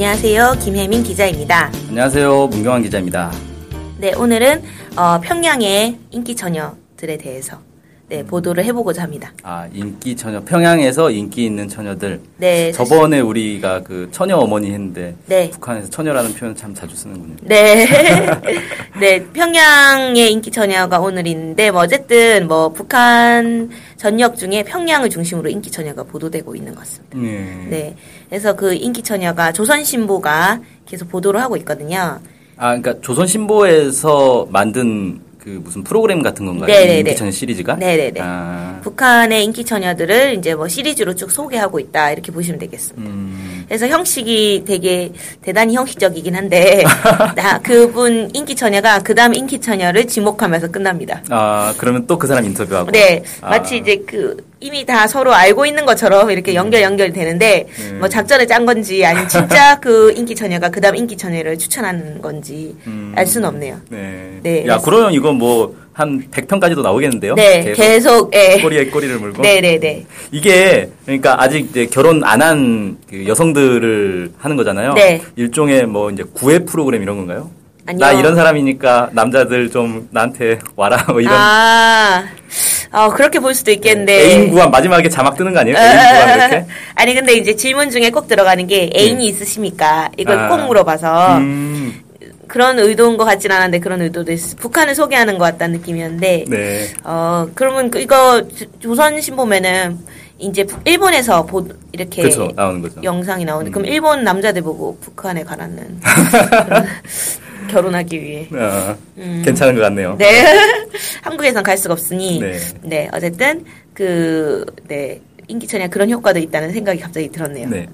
안녕하세요. 김혜민 기자입니다. 안녕하세요. 문경환 기자입니다. 네, 오늘은 어, 평양의 인기 처녀들에 대해서 네, 보도를 해보고자 합니다. 아, 인기 처녀, 평양에서 인기 있는 처녀들. 네, 사실- 저번에 우리가 그 처녀 어머니 했는데 네. 북한에서 처녀라는 표현 참 자주 쓰는군요. 네. 네, 평양의 인기 처녀가 오늘인데, 뭐, 어쨌든, 뭐, 북한 전역 중에 평양을 중심으로 인기 처녀가 보도되고 있는 것 같습니다. 네. 네. 그래서 그 인기 처녀가 조선신보가 계속 보도를 하고 있거든요. 아, 그러니까 조선신보에서 만든 그 무슨 프로그램 같은 건가요? 네네네. 인기 처녀 시리즈가? 네네네. 아, 북한의 인기 처녀들을 이제 뭐 시리즈로 쭉 소개하고 있다. 이렇게 보시면 되겠습니다. 음, 그래서 형식이 되게 대단히 형식적이긴 한데 나 그분 인기 처녀가 그 다음 인기 처녀를 지목하면서 끝납니다. 아, 그러면 또 그 사람 인터뷰하고. 네, 아, 마치 이제 그 이미 다 서로 알고 있는 것처럼 이렇게 연결 연결이 되는데 음. 뭐 작전을 짠 건지 아니면 진짜 그 인기 처녀가 그 다음 인기 처녀를 추천하는 건지 음. 알 수는 없네요. 네. 네, 야, 그러면 이건 뭐 한 100편까지도 나오겠는데요? 네, 계속, 예. 꼬리에 꼬리를 물고. 네 네 네. 이게 그러니까 아직 이제 결혼 안 한 여성들을 하는 거잖아요. 네. 일종의 뭐 이제 구애 프로그램 이런 건가요? 아니요. 나 이런 사람이니까 남자들 좀 나한테 와라 뭐 이런 아, 어, 그렇게 볼 수도 있겠는데. 애인 구함 마지막에 자막 뜨는 거 아니에요? 애인 구함 이렇게? 아니 근데 이제 질문 중에 꼭 들어가는 게 애인이 있으십니까? 이걸 아. 꼭 물어봐서 음, 그런 의도인 것 같진 않은데 그런 의도도 있어. 북한을 소개하는 것 같다는 느낌이었는데. 네. 어 그러면 그 이거 조- 조선신 보면은 이제 북- 일본에서 보 이렇게 그렇죠. 나오는 거죠. 영상이 나오는데 음. 그럼 일본 남자들 보고 북한에 가라는 결혼하기 위해. 어, 괜찮은 것 같네요. 음. 네. 한국에선 갈 수가 없으니. 네. 네. 어쨌든, 그, 네. 인기천에 그런 효과도 있다는 생각이 갑자기 들었네요. 네.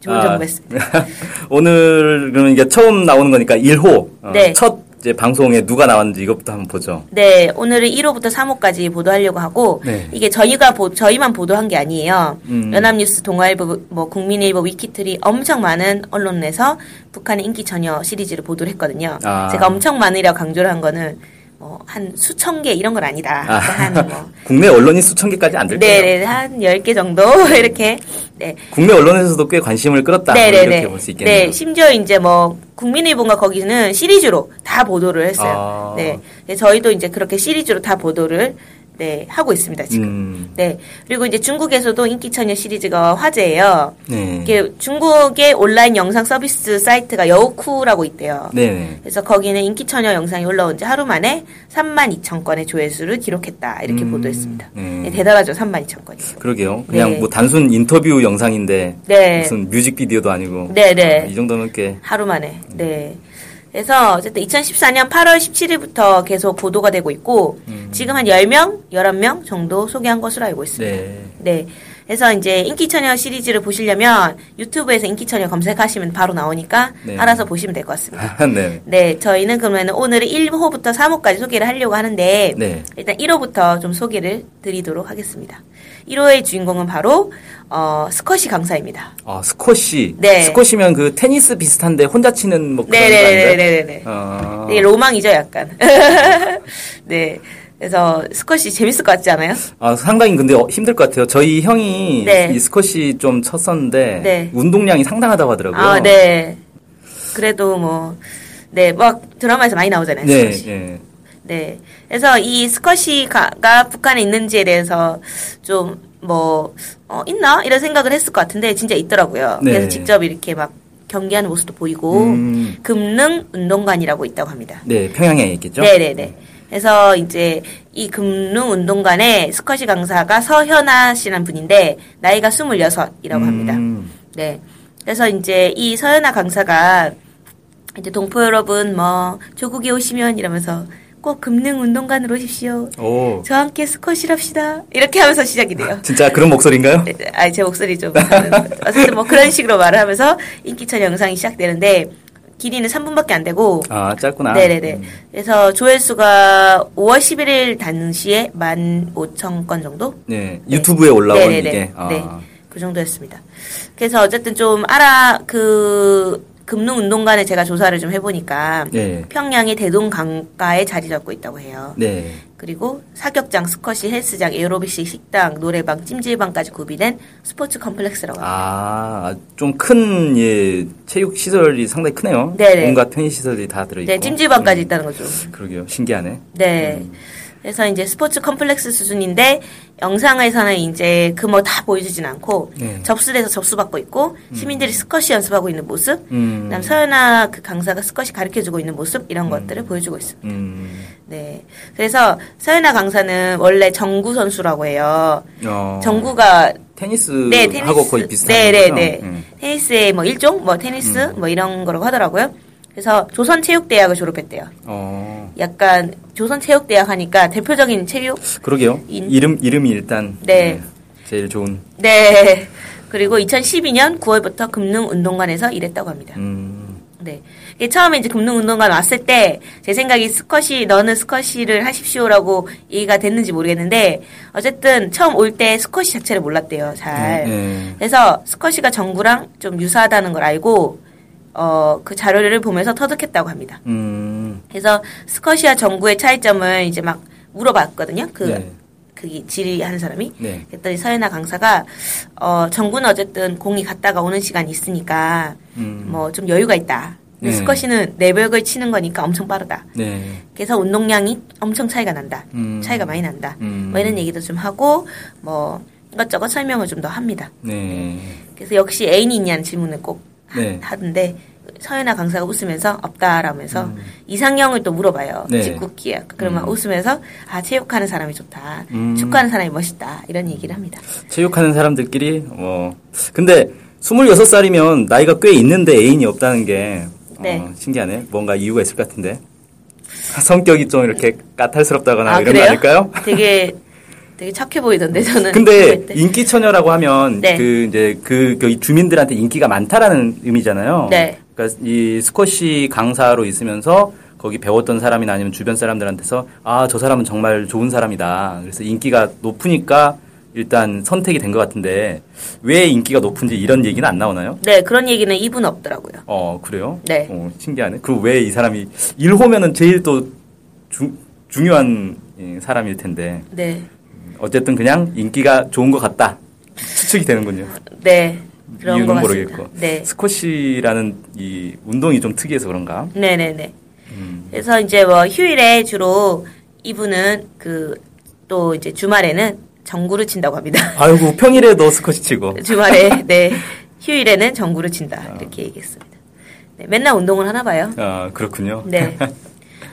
좋은 아, 정보였습니다. 오늘 그러면 이게 처음 나오는 거니까 1호 어, 네. 첫 이제 방송에 누가 나왔는지 이것부터 한번 보죠. 네. 오늘은 1호부터 3호까지 보도하려고 하고, 네. 이게 저희가 보, 저희만 보도한 게 아니에요. 음. 연합뉴스, 동아일보, 뭐, 국민일보, 위키트리 엄청 많은 언론에서 북한의 인기처녀 시리즈를 보도를 했거든요. 아. 제가 엄청 많으라고 강조를 한 거는, 뭐, 한 수천 개 이런 건 아니다. 아, 한 뭐, 국내 언론이 수천 개까지 안 될 거예요. 네네, 한 10개 정도, 이렇게, 네. 국내 언론에서도 꽤 관심을 끌었다. 뭐 이렇게 볼 수 있겠네요. 네, 심지어 이제 뭐, 국민일보가 거기는 시리즈로 다 보도를 했어요. 아. 네. 네, 저희도 이제 그렇게 시리즈로 다 보도를, 네, 하고 있습니다, 지금. 음, 네. 그리고 이제 중국에서도 인기처녀 시리즈가 화제예요. 네. 이게 중국의 온라인 영상 서비스 사이트가 여우쿠라고 있대요. 네네. 그래서 거기는 인기처녀 영상이 올라온 지 하루 만에 3만 2천 건의 조회수를 기록했다. 이렇게 음, 보도했습니다. 네. 네, 대단하죠, 3만 2천 건이. 그러게요. 그냥 네. 뭐 단순 인터뷰 영상인데 네. 무슨 뮤직비디오도 아니고 네, 네. 아, 이 정도면 꽤 하루 만에. 네. 그래서 어쨌든 2014년 8월 17일부터 계속 보도가 되고 있고 지금 한 10명, 11명 정도 소개한 것으로 알고 있습니다. 네. 네. 그래서 이제 인기처녀 시리즈를 보시려면 유튜브에서 인기처녀 검색하시면 바로 나오니까 네. 알아서 보시면 될 것 같습니다. 네. 네, 저희는 그러면 오늘은 1호부터 3호까지 소개를 하려고 하는데 네. 일단 1호부터 좀 소개를 드리도록 하겠습니다. 1호의 주인공은 바로 어, 스쿼시 강사입니다. 아, 스쿼시. 네. 스쿼시면 그 테니스 비슷한데 혼자 치는 뭐 그런 거 아닌가요? 네네네네네. 어. 네, 로망이죠, 약간. 네. 그래서 스쿼시 재밌을 것 같지 않아요? 아, 상당히 근데 어, 힘들 것 같아요. 저희 형이 네. 이 스쿼시 좀 쳤었는데 네. 운동량이 상당하다고 하더라고요. 아, 네. 그래도 뭐, 네, 막 드라마에서 많이 나오잖아요, 네. 스쿼시. 예. 네. 그래서 이 스쿼시가 북한에 있는지에 대해서 좀 뭐, 어, 있나? 이런 생각을 했을 것 같은데 진짜 있더라고요. 네. 그래서 직접 이렇게 막 경기하는 모습도 보이고, 음. 금능 운동관이라고 있다고 합니다. 네, 평양에 있겠죠? 네네네. 그래서 이제 이 금능 운동관의 스쿼시 강사가 서현아 씨라는 분인데 나이가 26이라고 합니다. 음. 네. 그래서 이제 이 서현아 강사가 이제 동포 여러분 뭐 조국에 오시면 이러면서 꼭 금능 운동관으로 오십시오. 오. 저와 함께 스쿼시를 합시다. 이렇게 하면서 시작이 돼요. 진짜 그런 목소리인가요? 아, 제 목소리 좀. 어쨌든 뭐 그런 식으로 말을 하면서 인기처녀 영상이 시작되는데, 길이는 3분밖에 안 되고, 아, 짧구나. 네네네. 음. 그래서 조회수가 5월 11일 당시에 15,000건 정도? 네. 유튜브에 올라온 네네네. 이게. 아. 네. 그 정도였습니다. 그래서 어쨌든 좀 알아, 그, 금릉 운동관에 제가 조사를 좀 해보니까, 네. 평양의 대동 강가에 자리 잡고 있다고 해요. 네. 그리고 사격장, 스쿼시, 헬스장, 에어로빅실 식당, 노래방, 찜질방까지 구비된 sports complex라고 합니다. 아, 좀 큰, 예, 체육 시설이 상당히 크네요. 네네. 온갖 편의 시설이 다 들어있고. 네, 찜질방까지 음, 있다는 거죠. 그러게요. 신기하네. 네. 그래서 이제 sports complex 수준인데 영상에서는 이제 그 뭐 다 보여주진 않고 네. 접수돼서 접수받고 있고 시민들이 스쿼시 연습하고 있는 모습, 음. 그다음 서연아 그 강사가 스쿼시 가르쳐주고 있는 모습 이런 것들을 보여주고 있습니다. 음. 네. 그래서 서연아 강사는 원래 정구 선수라고 해요. 어, 정구가 테니스하고 네, 테니스. 거의 비슷한 네, 네? 네. 음. 테니스의 뭐 일종, 뭐 테니스, 뭐 이런 거라고 하더라고요. 그래서 조선체육대학을 졸업했대요. 어, 약간 조선체육대학 하니까 대표적인 체육 그러게요. 인- 이름, 이름이 일단. 네. 제일 좋은. 네. 그리고 2012년 9월부터 금능운동관에서 일했다고 합니다. 음. 네. 이게 처음에 이제 금능운동관 왔을 때 제 생각이 스쿼시 너는 스쿼시를 하십시오라고 얘기가 됐는지 모르겠는데 어쨌든 처음 올 때 스쿼시 자체를 몰랐대요. 잘. 네, 네. 그래서 스쿼시가 정구랑 좀 유사하다는 걸 알고 어 그 자료를 보면서 터득했다고 합니다. 음. 그래서 스쿼시와 정구의 차이점을 이제 막 물어봤거든요. 그 네. 그게 질의하는 사람이. 네. 그랬더니 서연아 강사가 어 정구는 어쨌든 공이 갔다가 오는 시간이 있으니까 음. 뭐좀 여유가 있다. 네. 스쿼시는 내벽을 치는 거니까 엄청 빠르다. 네. 그래서 운동량이 엄청 차이가 난다. 음. 차이가 많이 난다. 음. 뭐 이런 얘기도 좀 하고 뭐 이것저것 설명을 좀 더 합니다. 네. 그래서 역시 애인이 있냐는 질문을 꼭 하- 네. 하던데 서연아 강사가 웃으면서 없다라면서 이상형을 또 물어봐요. 음. 네. 직구기야. 그러면 음. 웃으면서 아 체육하는 사람이 좋다. 음. 축구하는 사람이 멋있다. 이런 얘기를 합니다. 체육하는 사람들끼리, 뭐. 근데, 26살이면 나이가 꽤 있는데 애인이 없다는 게, 네. 어, 신기하네. 뭔가 이유가 있을 것 같은데. 성격이 좀 이렇게 까탈스럽다거나 아 이런 그래요? 거 아닐까요? 되게 되게 착해 보이던데 저는. 근데. 인기 처녀라고 하면 네. 그 이제 그, 그 주민들한테 인기가 많다라는 의미잖아요. 네. 그러니까 이 스쿼시 강사로 있으면서 거기 배웠던 사람이나 아니면 주변 사람들한테서 아 저 사람은 정말 좋은 사람이다. 그래서 인기가 높으니까 일단 선택이 된 것 같은데 왜 인기가 높은지 이런 얘기는 안 나오나요? 네 그런 얘기는 이분 없더라고요. 어 그래요? 네. 어, 신기하네. 그리고 왜 이 사람이 일호면은 제일 또 중, 중요한 예, 사람일 텐데 네. 어쨌든 그냥 인기가 좋은 것 같다. 추측이 되는군요. 네. 그런 이유는. 모르겠고. 네. 스쿼시라는 이 운동이 좀 특이해서 그런가? 네네네. 음. 그래서 이제 뭐 휴일에 주로 이분은 그 또 이제 주말에는 정구를 친다고 합니다. 아이고 평일에도 스쿼시 치고. 주말에 네 휴일에는 정구를 친다 이렇게 얘기했습니다. 네, 맨날 운동을 하나 봐요. 아 그렇군요. 네.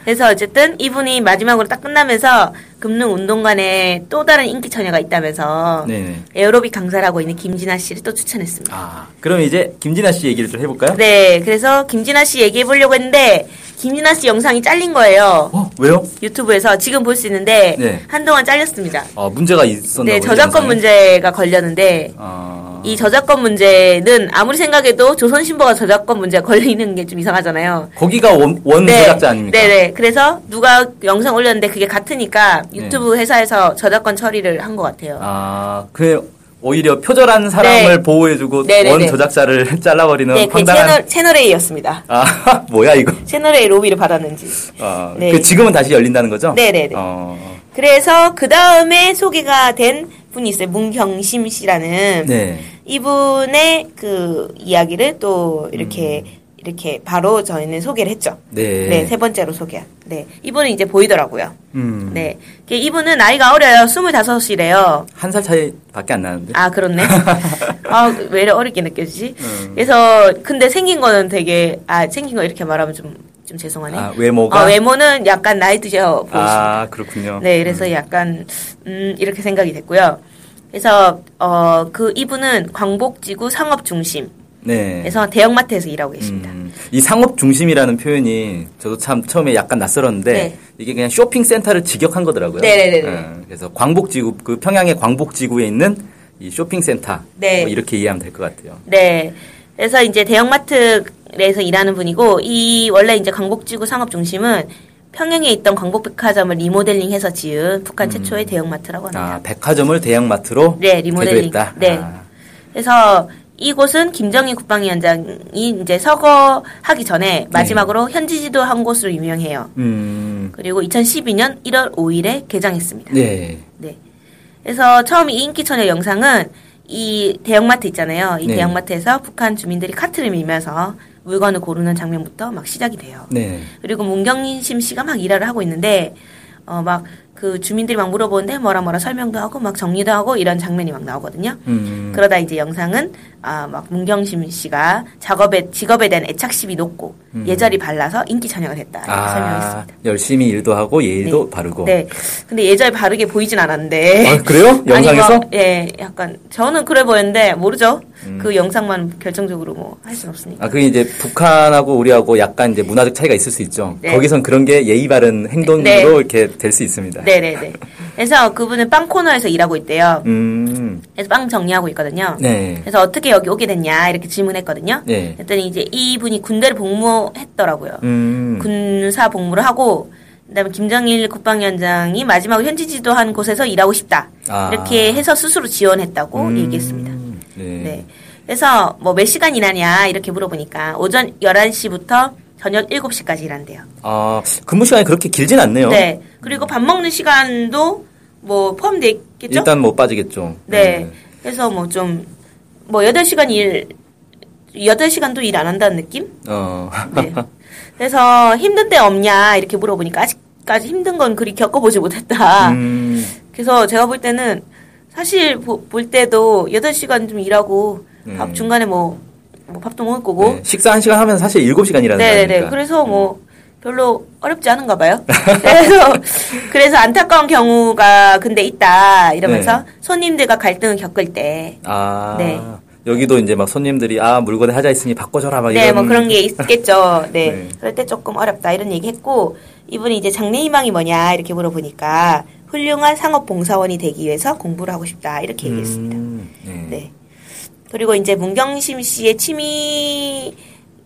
그래서 어쨌든 이분이 마지막으로 딱 끝나면서 금능 운동관에 또 다른 인기 처녀가 있다면서 네네. 에어로빅 강사를 하고 있는 김진아 씨를 또 추천했습니다. 아 그럼 이제 김진아 씨 얘기를 좀 해볼까요? 네, 그래서 김진아 씨 얘기해 보려고 했는데 김진아 씨 영상이 잘린 거예요. 어 왜요? 유튜브에서 지금 볼 수 있는데 네. 한동안 잘렸습니다. 아 문제가 있었나 네, 저작권 영상에. 문제가 걸렸는데 아, 이 저작권 문제는 아무리 생각해도 조선신보가 저작권 문제가 걸리는 게 좀 이상하잖아요. 거기가 원, 원 제작자 아닙니까? 네네. 그래서 누가 영상 올렸는데 그게 같으니까 유튜브 회사에서 저작권 처리를 한 것 같아요. 아 그 오히려 표절한 사람을 네. 보호해주고 네네네. 원 저작자를 잘라버리는 네, 그 황당한. 채널, 채널 A였습니다. 아 뭐야 이거? 채널 A 로비를 받았는지. 아, 네. 그 지금은 다시 열린다는 거죠? 네네네. 어, 그래서 그 다음에 소개가 된 분이 있어요. 문경심 씨라는. 네. 이분의 그 이야기를 또 이렇게 이렇게 바로 저희는 소개를 했죠. 음. 네. 네, 세 번째로 소개한. 네. 이분은 이제 보이더라고요. 음. 네. 그 이분은 나이가 어려요. 25이래요. 한 살 차이밖에 안 나는데. 아, 그렇네. 아, 왜 이렇게 어렵게 느껴지지? 음. 그래서, 근데 생긴 거는 되게, 아, 생긴 거 이렇게 말하면 좀, 좀 죄송하네. 아, 외모가? 아, 외모는 약간 나이 드셔 보이십니다. 아, 그렇군요. 네, 그래서 약간, 음, 이렇게 생각이 됐고요. 그래서, 어, 그, 이분은 광복지구 상업중심. 네. 그래서 대형마트에서 일하고 계십니다. 음, 이 상업 중심이라는 표현이 저도 참 처음에 약간 낯설었는데 네. 이게 그냥 쇼핑 센터를 직역한 거더라고요. 네네네네. 예, 그래서 광복지구 그 평양의 광복지구에 있는 이 쇼핑 센터 네. 뭐 이렇게 이해하면 될 것 같아요. 네. 그래서 이제 대형마트에서 일하는 분이고 이 원래 이제 광복지구 상업 중심은 평양에 있던 광복백화점을 리모델링해서 지은 북한 최초의 대형마트라고 합니다. 아 백화점을 대형마트로 네, 리모델링. 개조했다. 네. 아, 그래서 이곳은 김정일 국방위원장이 이제 서거하기 전에 마지막으로 현지 지도 한 곳으로 유명해요. 음, 그리고 2012년 1월 5일에 개장했습니다. 네. 네. 그래서 처음 이 인기처녀 영상은 이 대형마트 있잖아요. 이 네. 대형마트에서 북한 주민들이 카트를 밀면서 물건을 고르는 장면부터 막 시작이 돼요. 네. 그리고 문경심 씨가 막 일화를 하고 있는데 어 막 그 주민들이 막 물어보는데 뭐라 뭐라 설명도 하고 막 정리도 하고 이런 장면이 막 나오거든요. 음, 그러다 이제 영상은 아 막 문경심 씨가 작업에 직업에 대한 애착심이 높고 예절이 발라서 인기 처녀가 됐다 이렇게 아, 설명했습니다. 열심히 일도 하고 예의도 네. 바르고. 네. 근데 예절 바르게 보이진 않았는데. 아, 그래요? 영상에서? 뭐, 예, 약간 저는 그래 보였는데 모르죠. 음. 그 영상만 결정적으로 뭐 할 수는 없으니까. 아, 그게 이제 북한하고 우리하고 약간 이제 문화적 차이가 있을 수 있죠. 네. 거기선 그런 게 예의 바른 행동으로 네. 이렇게 될 수 있습니다. 네 네 네. 그래서 그분은 빵 코너에서 일하고 있대요. 음, 그래서 빵 정리하고 있거든요. 네. 그래서 어떻게 여기 오게 됐냐 이렇게 질문했거든요. 네. 그랬더니 이제 이분이 군대를 복무했더라고요. 음, 군사 복무를 하고 그다음에 김정일 국방위원장이 마지막으로 현지 지도한 곳에서 일하고 싶다. 아. 이렇게 해서 스스로 지원했다고 음, 얘기했습니다. 네. 네. 그래서 뭐 몇 시간 일하냐 이렇게 물어보니까 오전 11시부터 저녁 7시까지 일한대요. 아, 근무 시간이 그렇게 길진 않네요. 네. 그리고 밥 먹는 시간도 뭐 포함되어 있겠죠? 일단 못 빠지겠죠. 네. 그래서 뭐 좀 뭐 8시간 일 8시간도 일 안 한다는 느낌? 어. 네. 그래서 힘든 데 없냐 이렇게 물어보니까 아직까지 힘든 건 그리 겪어보지 못했다. 음, 그래서 제가 볼 때는 사실 보- 볼 때도 8시간 좀 일하고 밥 음. 중간에 뭐, 뭐 밥도 먹을 거고. 네. 식사 한 시간 하면 사실 7시간이라는 네네네. 거니까. 그래서 뭐 별로 어렵지 않은가 봐요. 그래서 그래서 안타까운 경우가 근데 있다 이러면서 네. 손님들과 갈등을 겪을 때 아. 네. 여기도 이제 막 손님들이 아, 물건에 하자 있으니 바꿔줘라 막 네, 이런 뭐 그런 게 있겠죠. 네. 네. 그럴 때 조금 어렵다 이런 얘기 했고 이분이 이제 장래 희망이 뭐냐 이렇게 물어보니까 훌륭한 상업 봉사원이 되기 위해서 공부를 하고 싶다 이렇게 얘기했습니다. 음, 네. 네. 그리고 이제 문경심 씨의 취미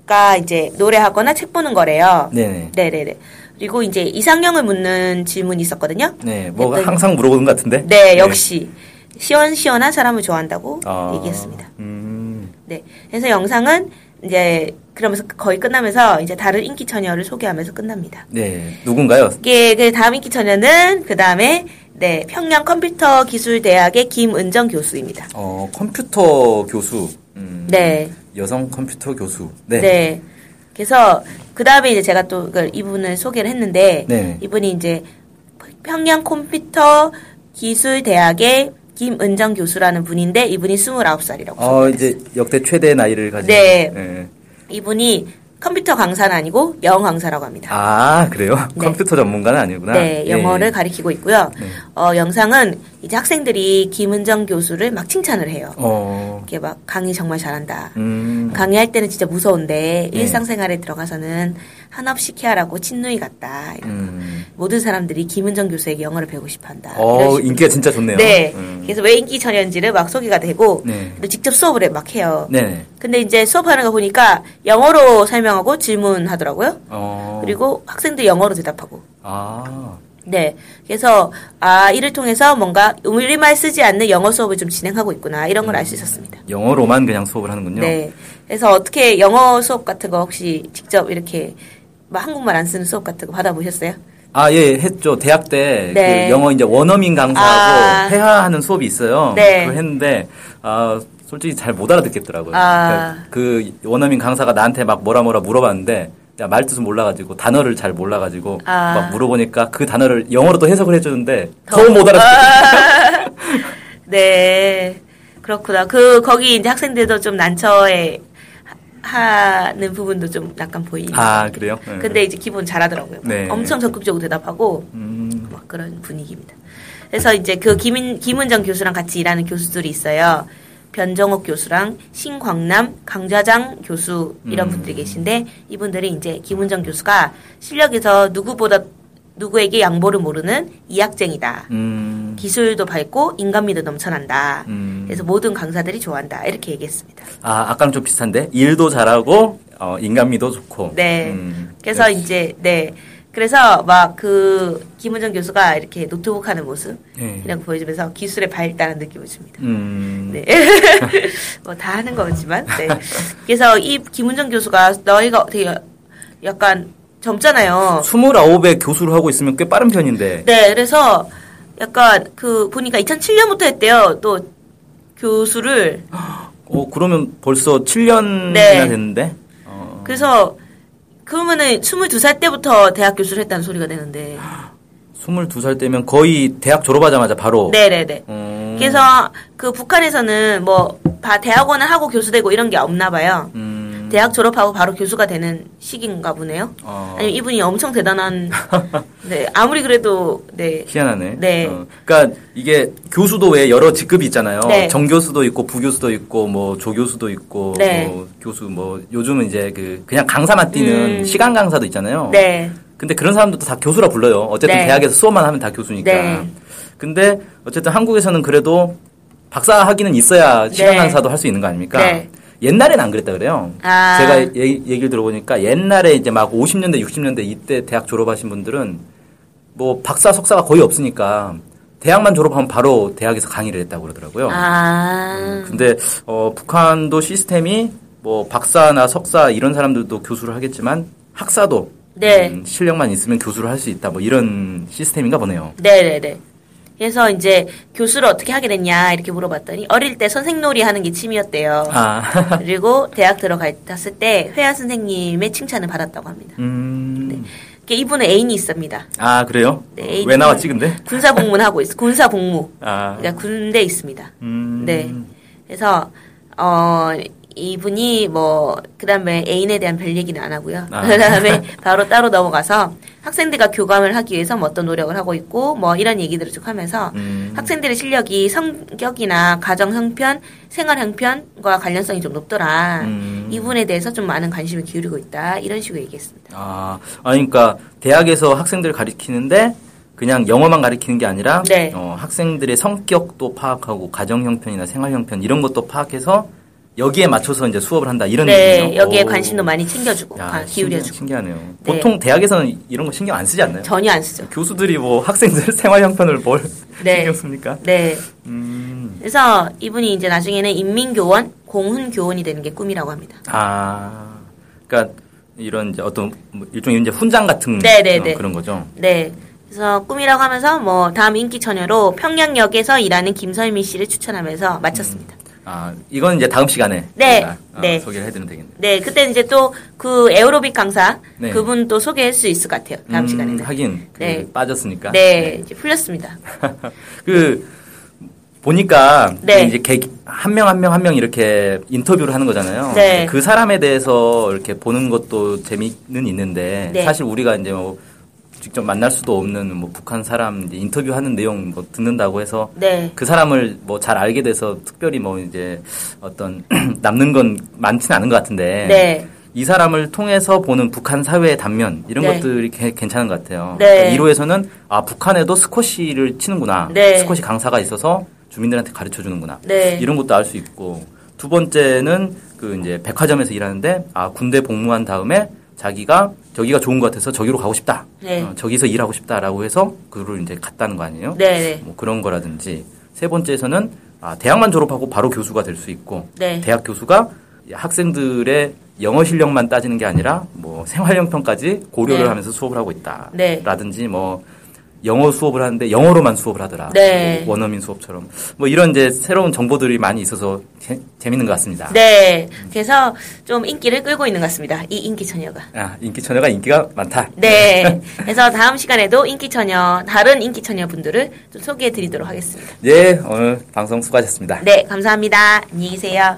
가 이제 노래하거나 책 보는 거래요. 네네. 네네네. 그리고 이제 이상형을 묻는 질문이 있었거든요. 네, 뭐 했더니- 항상 물어보는 것 같은데. 네, 역시 시원시원한 사람을 좋아한다고 아, 얘기했습니다. 음, 네. 그래서 영상은 이제 그러면서 거의 끝나면서 이제 다른 인기 처녀를 소개하면서 끝납니다. 네, 누군가요? 이게 그 다음 인기 처녀는 그 다음에 네 평양 컴퓨터 기술 대학의 김은정 교수입니다. 어, 컴퓨터 교수. 음, 네, 여성 컴퓨터 교수. 네. 네. 그래서 그 다음에 이제 제가 또그 이분을 소개를 했는데 네. 이분이 이제 평양 컴퓨터 기술 대학의 김은정 교수라는 분인데 이분이 29살이라고. 어, 이제 역대 최대 나이를 가진. 네. 이분이 컴퓨터 강사는 아니고 영어 강사라고 합니다. 아, 그래요? 네. 컴퓨터 전문가는 아니구나. 네, 영어를 예. 가리키고 있고요. 네. 어, 영상은 이제 학생들이 김은정 교수를 막 칭찬을 해요. 어, 이렇게 막 강의 정말 잘한다. 음. 강의할 때는 진짜 무서운데 네. 일상생활에 들어가서는 한없이 케어하고 친누이 같다. 이런. 음. 모든 사람들이 김은정 교수에게 영어를 배우고 싶어한다. 어. 인기가 진짜 좋네요. 네. 음. 그래서 왜 인기 전현지를 막 소개가 되고 네. 또 직접 수업을 막 해요. 네. 근데 이제 수업하는 거 보니까 영어로 설명하고 질문하더라고요. 어. 그리고 학생들 영어로 대답하고. 아. 네. 그래서 아 이를 통해서 뭔가 우리말 쓰지 않는 영어 수업을 좀 진행하고 있구나 이런 걸 알수 있었습니다. 영어로만 그냥 수업을 하는군요. 네. 그래서 어떻게 영어 수업 같은 거 혹시 직접 이렇게 막 한국말 안 쓰는 수업 같은 거 받아보셨어요? 아, 예, 했죠. 대학 때 네. 그 영어 이제 원어민 강사하고 아. 회화하는 수업이 있어요. 네. 그걸 했는데 아, 솔직히 잘 못 알아듣겠더라고요. 아. 그러니까 그 원어민 강사가 나한테 막 뭐라 뭐라 물어봤는데 야, 말뜻을 몰라가지고 단어를 잘 몰라가지고 아. 막 물어보니까 그 단어를 영어로 또 해석을 해주는데 더- 더못 알아듣겠어요. 네. 그렇구나. 그 거기 이제 학생들도 좀 난처해 하- 하는 부분도 좀 약간 보이는. 아, 그래요? 네. 근데 이제 기본 잘하더라고요. 네. 엄청 적극적으로 대답하고 음, 막 그런 분위기입니다. 그래서 이제 그 김인, 김은정 교수랑 같이 일하는 교수들이 있어요. 변정옥 교수랑 신광남, 강좌장 교수 이런 음. 분들이 계신데 이분들이 이제 김은정 교수가 실력에서 누구보다 누구에게 양보를 모르는 이학쟁이다. 음, 기술도 밝고 인간미도 넘쳐난다. 음. 그래서 모든 강사들이 좋아한다. 이렇게 얘기했습니다. 아, 아까랑 좀 비슷한데? 일도 잘하고, 어, 인간미도 좋고. 네. 음, 그래서 이제 네. 그래서 막 그 김은정 교수가 이렇게 노트북 하는 모습 네. 이런 거 보여주면서 기술에 밝다는 느낌을 줍니다. 음, 네. 뭐 다 하는 거지만. 네. 그래서 이 김은정 교수가 너희가 되게 약간 젊잖아요. 29에 교수를 하고 있으면 꽤 빠른 편인데. 네. 그래서 약간 그 보니까 2007년부터 했대요. 또 교수를 어, 그러면 벌써 7년이나 네. 됐는데? 어, 그래서 그러면은 22살 때부터 대학 교수를 했다는 소리가 되는데. 22살 때면 거의 대학 졸업하자마자 바로. 네네네. 음, 그래서 그 북한에서는 뭐다 대학원을 하고 교수 되고 이런 게 없나 봐요. 음, 대학 졸업하고 바로 교수가 되는 시기인가 보네요. 어, 아니면 이분이 엄청 대단한 네 아무리 그래도 네 희한하네. 네. 어, 그러니까 이게 교수도 왜 여러 직급이 있잖아요. 네. 정교수도 있고 부교수도 있고 뭐 조교수도 있고 네. 뭐 교수 뭐 요즘은 이제 그 그냥 강사만 뛰는 음. 시간 강사도 있잖아요. 네. 근데 그런 사람들도 다 교수라 불러요. 어쨌든 네. 대학에서 수업만 하면 다 교수니까. 네. 근데 어쨌든 한국에서는 그래도 박사 학위는 있어야 시간 네. 강사도 할 수 있는 거 아닙니까? 네. 옛날에는 안 그랬다 그래요. 아. 제가 얘기, 얘기를 들어보니까 옛날에 이제 막 50년대, 60년대 이때 대학 졸업하신 분들은 뭐 박사, 석사가 거의 없으니까 대학만 졸업하면 바로 대학에서 강의를 했다고 그러더라고요. 아 근데 어, 북한도 시스템이 뭐 박사나 석사 이런 사람들도 교수를 하겠지만 학사도 네. 음, 실력만 있으면 교수를 할 수 있다 뭐 이런 시스템인가 보네요. 네네네. 그래서 이제 교수를 어떻게 하게 됐냐 이렇게 물어봤더니 어릴 때 선생놀이 하는 게 취미였대요. 아, 그리고 대학 들어갔을 때 회화 선생님의 칭찬을 받았다고 합니다. 음, 이게 이분은 애인이 있습니다. 아 그래요? 네, 왜 나왔지 근데? 군사 복무를 하고 있어. 군사 복무. 아, 그러니까 군대에 있습니다. 음, 네. 그래서 어 이분이 뭐 그다음에 애인에 대한 별 얘기는 안 하고요. 아. 그다음에 바로 따로 넘어가서 학생들과 교감을 하기 위해서 뭐 어떤 노력을 하고 있고 뭐 이런 얘기들을 쭉 하면서 음. 학생들의 실력이 성격이나 가정 형편, 생활 형편과 관련성이 좀 높더라. 음. 이 부분에 대해서 좀 많은 관심을 기울이고 있다. 이런 식으로 얘기했습니다. 아, 아니, 그러니까 대학에서 학생들을 가리키는데 그냥 영어만 가리키는 게 아니라 네. 어, 학생들의 성격도 파악하고 가정 형편이나 생활 형편 이런 것도 파악해서 여기에 맞춰서 이제 수업을 한다 이런 네, 얘기죠. 여기에 오. 관심도 많이 챙겨주고 야, 가- 신기하- 기울여주고 신기하 네요. 네. 보통 대학에서는 이런 거 신경 안 쓰지 않나요? 전혀 안 쓰죠. 교수들이 뭐 학생들 생활 형편을 뭘 네. 신경 씁니까? 네. 음, 그래서 이분이 이제 나중에는 인민교원, 공훈교원이 되는 게 꿈이라고 합니다. 아, 그러니까 이런 이제 어떤 뭐 일종의 이제 훈장 같은 네, 네, 어, 네. 그런 거죠. 네. 그래서 꿈이라고 하면서 뭐 다음 인기 처녀로 평양역에서 일하는 김설미 씨를 추천하면서 마쳤습니다. 아, 이건 이제 다음 시간에 네, 어, 네. 소개를 해드리면 되겠네요. 네, 그때 이제 또 그 에어로빅 강사 네. 그분 또 소개할 수 있을 것 같아요. 다음 음, 시간에는. 하긴 그 네. 빠졌으니까. 네, 이제 풀렸습니다. 그 보니까 네. 이제 한 명 한 명 한 명 이렇게 인터뷰를 하는 거잖아요. 네. 그 사람에 대해서 이렇게 보는 것도 재미는 있는데 네. 사실 우리가 이제 뭐 직접 만날 수도 없는 뭐 북한 사람 인터뷰하는 내용 뭐 듣는다고 해서 네. 그 사람을 뭐 잘 알게 돼서 특별히 뭐 이제 어떤 남는 건 많지는 않은 것 같은데 네. 이 사람을 통해서 보는 북한 사회의 단면 이런 네. 것들이 개- 괜찮은 것 같아요. 네. 1호에서는 아 북한에도 스쿼시를 치는구나. 네. 스쿼시 강사가 있어서 주민들한테 가르쳐 주는구나. 네. 이런 것도 알 수 있고 두 번째는 그 이제 백화점에서 일하는데 아 군대 복무한 다음에 자기가 저기가 좋은 것 같아서 저기로 가고 싶다. 네. 어, 저기서 일하고 싶다라고 해서 그를 이제 갔다는 거 아니에요? 네, 네. 뭐 그런 거라든지 세 번째에서는 아, 대학만 졸업하고 바로 교수가 될 수 있고 네. 대학 교수가 학생들의 영어 실력만 따지는 게 아니라 뭐 생활 형편까지 고려를 네. 하면서 수업을 하고 있다. 네. 라든지 뭐 영어 수업을 하는데 영어로만 수업을 하더라. 네. 뭐 원어민 수업처럼 뭐 이런 이제 새로운 정보들이 많이 있어서 재, 재밌는 것 같습니다. 네. 그래서 좀 인기를 끌고 있는 것 같습니다. 이 인기 처녀가. 아, 인기 처녀가 인기가 많다. 네. 그래서 다음 시간에도 인기 처녀, 다른 인기 처녀 분들을 좀 소개해 드리도록 하겠습니다. 네, 오늘 방송 수고하셨습니다. 네, 감사합니다. 안녕히 계세요.